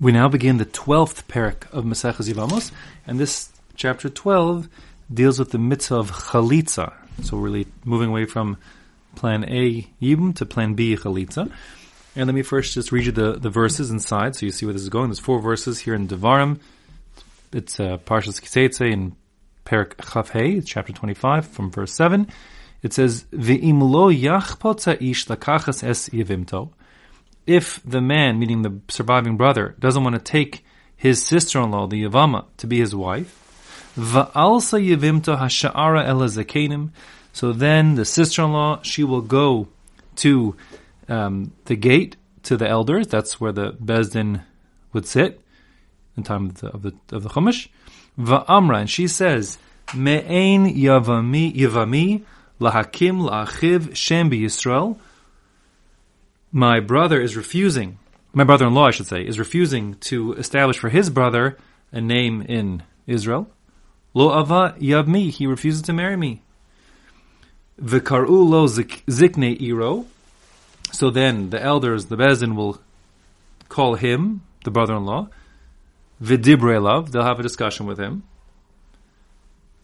We now begin the twelfth parak of Maseches Yevamos, and this chapter twelve deals with the mitzvah of chalitza. So we're really moving away from plan A yibum to plan B chalitza. And let me first just read you the, the verses inside, so you see where this is going. There's four verses here in Devarim. It's uh, Parshas Kiseitze in Parak Chaf Hey, chapter 25, from verse 7. It says, V'im lo yachpotza ish lakachas es yevimto if the man, meaning the surviving brother, doesn't want to take his sister-in-law, the Yavama, to be his wife, va'alsa yivimto hasha'ara elazakenim, so then the sister-in-law, she will go to um, the gate to the elders. That's where the beis din would sit in time of the of the, of the chumash. Va'amra, and she says, me'ein yavami yavami lahakim la'achiv shem Yisrael my brother is refusing, my brother-in-law, I should say, is refusing to establish for his brother a name in Israel. Lo ava yavmi, he refuses to marry me. V'kar'u lo zikne iro. So then the elders, the beis din, will call him, the brother-in-law. V'dibre love, they'll have a discussion with him.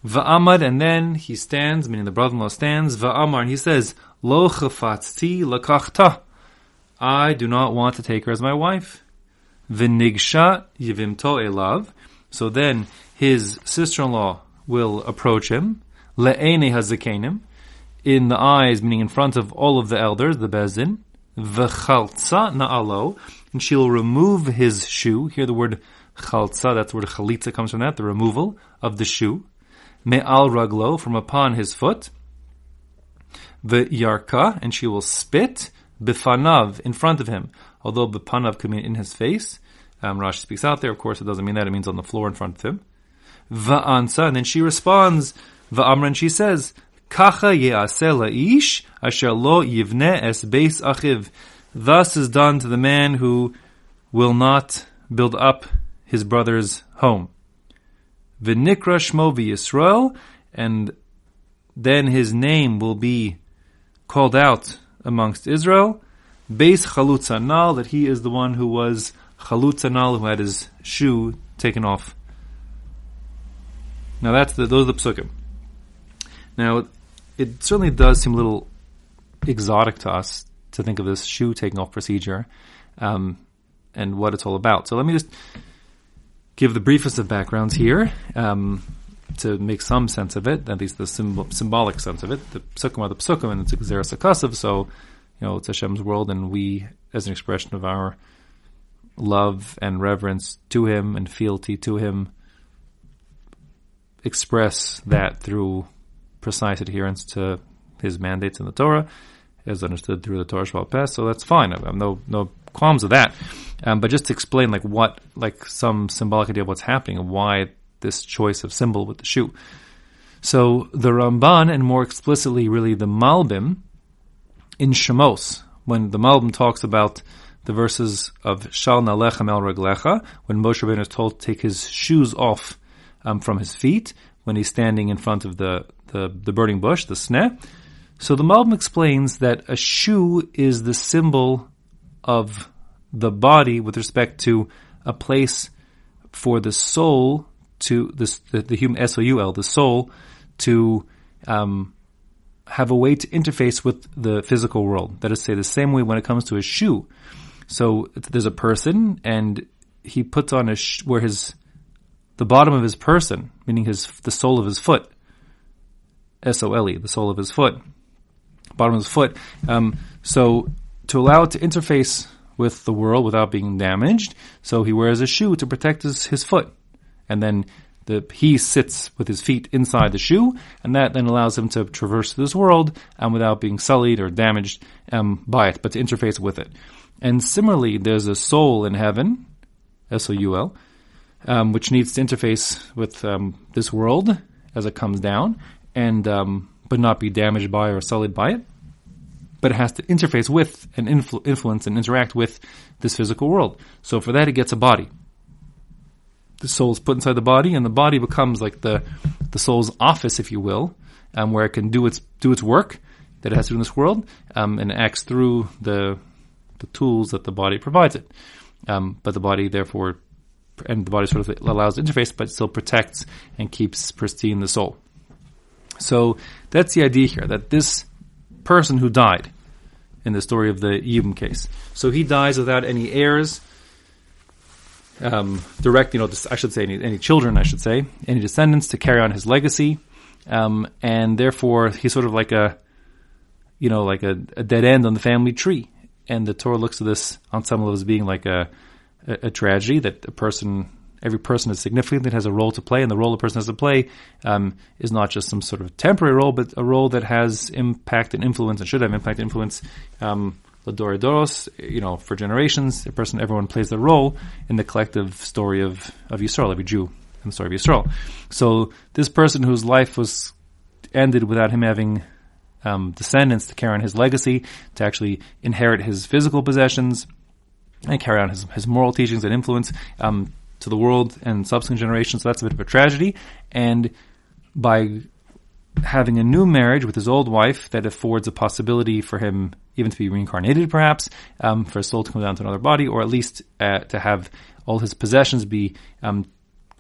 Va'amad, and then he stands, meaning the brother-in-law stands. Va'amar, and he says, Lo chafatzti lakachta. I do not want to take her as my wife. V'nigsha yivimto elav. So then his sister-in-law will approach him. Le'ene hazakenim. In the eyes, meaning in front of all of the elders, the beis din. V'chaltza na'alo. And she'll remove his shoe. Here the word chaltza, that's where the chalitza comes from that, the removal of the shoe. Me'al raglo, from upon his foot. V'yarka, and she will spit bifanav, in front of him. Although bifanav could mean in his face. Um, Rashi speaks out there, of course, it doesn't mean that, it means on the floor in front of him. Va'ansa, and then she responds, Va'amran, she says, Kacha ye'aseh la'ish, asher lo yivne es beis achiv. Thus is done to the man who will not build up his brother's home. V'nikra shmo v'Yisrael, and then his name will be called out amongst Israel. Beis Chalutzanal, that he is the one who was Chalutzanal, who had his shoe taken off. Now that's the, those are the psukim. Now, it certainly does seem a little exotic to us to think of this shoe taking off procedure um, and what it's all about. So let me just give the briefest of backgrounds here. Um, to make some sense of it, at least the symbol, symbolic sense of it. The psukim are the psukim, and it's a Xeris so, you know, it's Hashem's world, and we, as an expression of our love and reverence to Him and fealty to Him, express that through precise adherence to His mandates in the Torah, as understood through the Torah Sheba'al Peh, so that's fine. I have no, no qualms of that. Um, but just to explain, like, what, like, some symbolic idea of what's happening and why this choice of symbol with the shoe. So the Ramban, and more explicitly, really the Malbim, in Shemos, when the Malbim talks about the verses of Shal Nalechem El Reglecha, when Moshe Rabbeinu is told to take his shoes off um, from his feet when he's standing in front of the, the, the burning bush, the sneh. So the Malbim explains that a shoe is the symbol of the body with respect to a place for the soul to this, the, the human S-O-U-L, the soul, to um, have a way to interface with the physical world. That is to say, the same way when it comes to a shoe. So there's a person, and he puts on a sh- where his the bottom of his person, meaning his the sole of his foot, S O L E, the sole of his foot, bottom of his foot. Um, so to allow it to interface with the world without being damaged, so he wears a shoe to protect his, his foot and then the, he sits with his feet inside the shoe, and that then allows him to traverse this world um, without being sullied or damaged um, by it, but to interface with it. And similarly, there's a soul in heaven, S-O-U-L, um, which needs to interface with um, this world as it comes down, and um, but not be damaged by or sullied by it. But it has to interface with and influ- influence and interact with this physical world. So for that, it gets a body the soul is put inside the body, and the body becomes like the the soul's office, if you will, um, where it can do its do its work that it has to do in this world, um, and acts through the the tools that the body provides it. um, but the body therefore, and the body sort of allows the interface, but still protects and keeps pristine the soul. So that's the idea here, that this person who died in the story of the Yibum case, so he dies without any heirs, um, direct, you know, I should say, any, any, children, I should say, any descendants to carry on his legacy, um, and therefore he's sort of like a, you know, like a, a, dead end on the family tree. And the Torah looks at this on some level as being like a, a, a tragedy that a person, every person is significant, and has a role to play, and the role a person has to play um, is not just some sort of temporary role, but a role that has impact and influence and should have impact and influence um, Doros, you know, for generations, a person, everyone plays their role in the collective story of, of Yisrael, every Jew in the story of Yisrael. So this person whose life was ended without him having um, descendants to carry on his legacy, to actually inherit his physical possessions, and carry on his, his moral teachings and influence um, to the world and subsequent generations. So that's a bit of a tragedy. And by having a new marriage with his old wife that affords a possibility for him even to be reincarnated, perhaps, um, for a soul to come down to another body, or at least uh, to have all his possessions be um,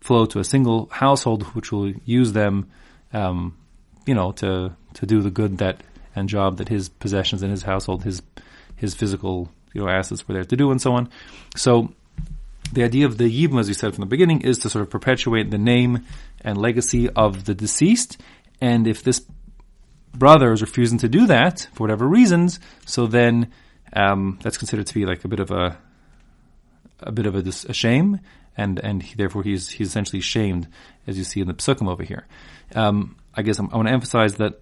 flow to a single household, which will use them, um, you know, to to do the good that and job that his possessions in his household, his his physical you know assets were there to do, and so on. So the idea of the yibum, as we said from the beginning, is to sort of perpetuate the name and legacy of the deceased and if this brother is refusing to do that for whatever reasons, so then um, that's considered to be like a bit of a a bit of a, a shame, and and he, therefore he's he's essentially shamed, as you see in the psukim over here. Um, I guess I'm, i want to emphasize that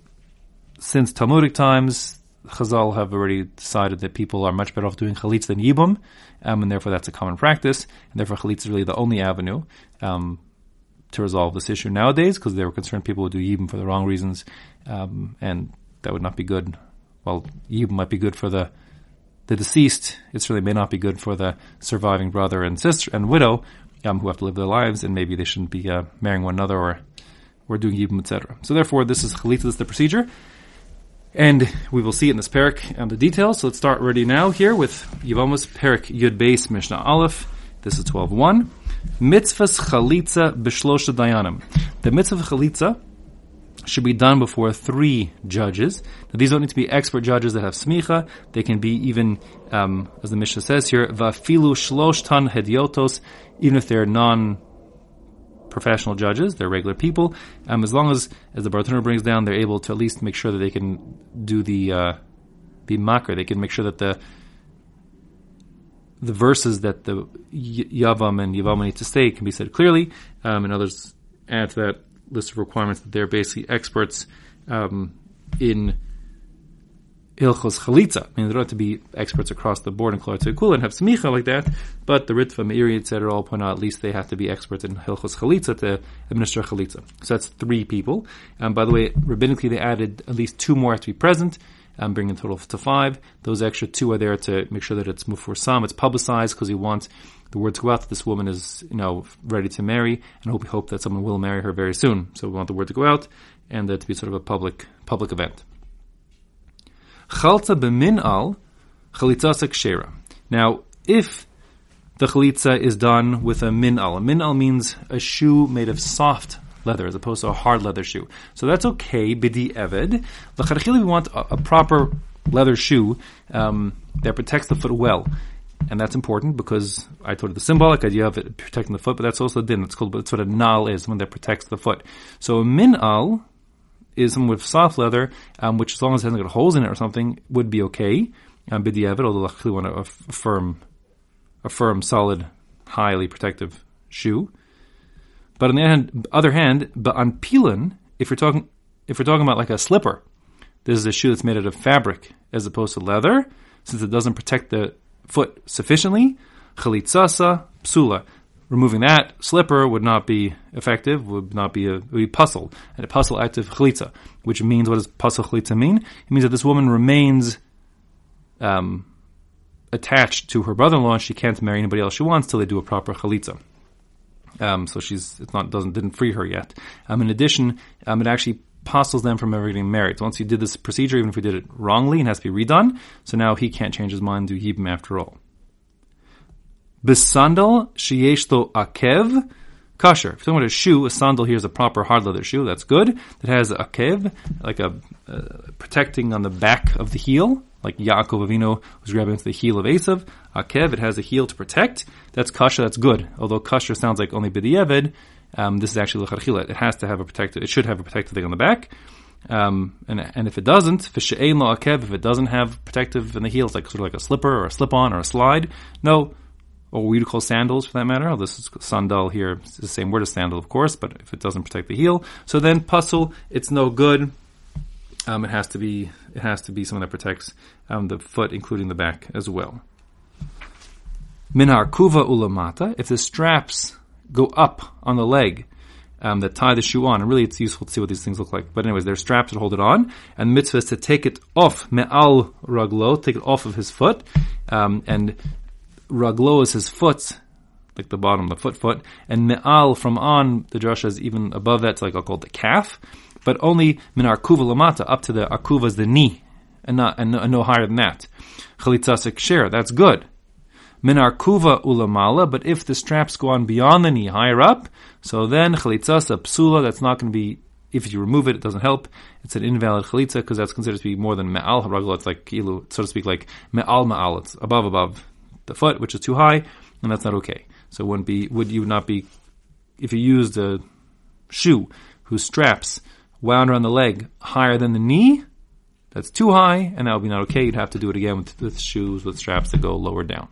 since Talmudic times, Chazal have already decided that people are much better off doing chalitz than yibum, um, and therefore that's a common practice, and therefore chalitz is really the only avenue. Um, to resolve this issue nowadays because they were concerned people would do yibum for the wrong reasons, um, and that would not be good. Well, yibum might be good for the the deceased. It certainly may not be good for the surviving brother and sister and widow um, who have to live their lives, and maybe they shouldn't be uh, marrying one another or or doing yibum, etc. So therefore, this is chalitza, this is the procedure. And we will see in this parak and the details. So let's start ready now here with Yevamos Parak Yud Beis Mishnah Aleph. This is 12.1. Mitzvahs chalitza b'shlosha dayanim. The mitzvah chalitza should be done before three judges. Now, these don't need to be expert judges that have smicha. They can be even, um, as the Mishnah says here, vafilu shloshtan hediotos, even if they're non professional judges, they're regular people. Um, as long as, as the Bartenura brings down, they're able to at least make sure that they can do the uh, the makar. They can make sure that the the verses that the Yavam and Yavam need to say can be said clearly, um, and others add to that list of requirements that they're basically experts um, in Hilchos Chalitza. I mean, they don't have to be experts across the board in Kul and have smicha like that, but the Ritva, Meiri, etc., all point out at least they have to be experts in Hilchos Chalitza to administer Chalitza. So that's three people. Um, by the way, rabbinically they added at least two more have to be present um, bringing total to five. Those extra two are there to make sure that it's some. it's publicized because you want the word to go out that this woman is, you know, ready to marry, and hope we hope that someone will marry her very soon. So we want the word to go out and that to be sort of a public public event. Chalta b'min al chalitzasa kshera. Now, if the chalitza is done with a min al, a min al means a shoe made of soft leather as opposed to a hard leather shoe. So that's okay, bidi eved. L'chadchili, we want a, a, proper leather shoe um, that protects the foot well. And that's important because I told you the symbolic idea of it protecting the foot, but that's also din. It's called, that's what a nal is, one that protects the foot. So a min al is someone with soft leather, um, which as long as it hasn't got holes in it or something, would be okay. Um, bidi eved, although we want a, a firm, a firm, solid, highly protective shoe. But on the other hand, but on pilin, if we're talking if we're talking about like a slipper, this is a shoe that's made out of fabric as opposed to leather, since it doesn't protect the foot sufficiently. Chalitzasa psula. Removing that slipper would not be effective, would not be a would be pasul, and a pasul active chalitza, which means what does pasul chalitza mean? It means that this woman remains um, attached to her brother-in-law, and she can't marry anybody else she wants till they do a proper chalitza. Um, so she's it's not doesn't didn't free her yet. Um, in addition, um, it actually apostles them from ever getting married. So once you did this procedure, even if we did it wrongly, it has to be redone. So now he can't change his mind, do yibum after all. Besandal sheyesh lo akev kosher. If talking about a shoe, a sandal here is a proper hard leather shoe. That's good. That has a kev, like a uh, protecting on the back of the heel, like Yaakov Avinu was grabbing into the heel of Esav. kev. it has a heel to protect. That's kosher. That's good. Although kosher sounds like only b'di'evid, um, this is actually lecharchila. It has to have a protective. It should have a protective thing on the back. Um, and and if it doesn't, if it doesn't have protective in the heels, like sort of like a slipper or a slip-on or a slide, no, or call sandals for that matter. Oh, this is sandal here. It's the same word as sandal, of course, but if it doesn't protect the heel, so then pasul, it's no good. Um, it has to be it has to be something that protects um, the foot, including the back as well. Minar kuva ulamata. If the straps go up on the leg um, that tie the shoe on, and really it's useful to see what these things look like. But anyways, there's straps that hold it on, and the mitzvah is to take it off me'al raglo, take it off of his foot, um, and raglo is his foot, like the bottom, the foot foot, and me'al from on, the drasha is even above that, it's like I'll call it the calf, but only min arkuva lamata, up to the arkuva is the knee, and not and no, and no higher than that. Chalitzasik share, that's good. Min arkuva ulamala, but if the straps go on beyond the knee, higher up, so then chalitzasa psula, that's not going to be if you remove it, it doesn't help. It's an invalid chalitza because that's considered to be more than me'al haragla. It's like so to speak, like me'al me'al. It's above above the foot, which is too high, and that's not okay. So it wouldn't be, would you not be, if you used a shoe whose straps wound around the leg higher than the knee, that's too high, and that would be not okay. You'd have to do it again with, with shoes with straps that go lower down.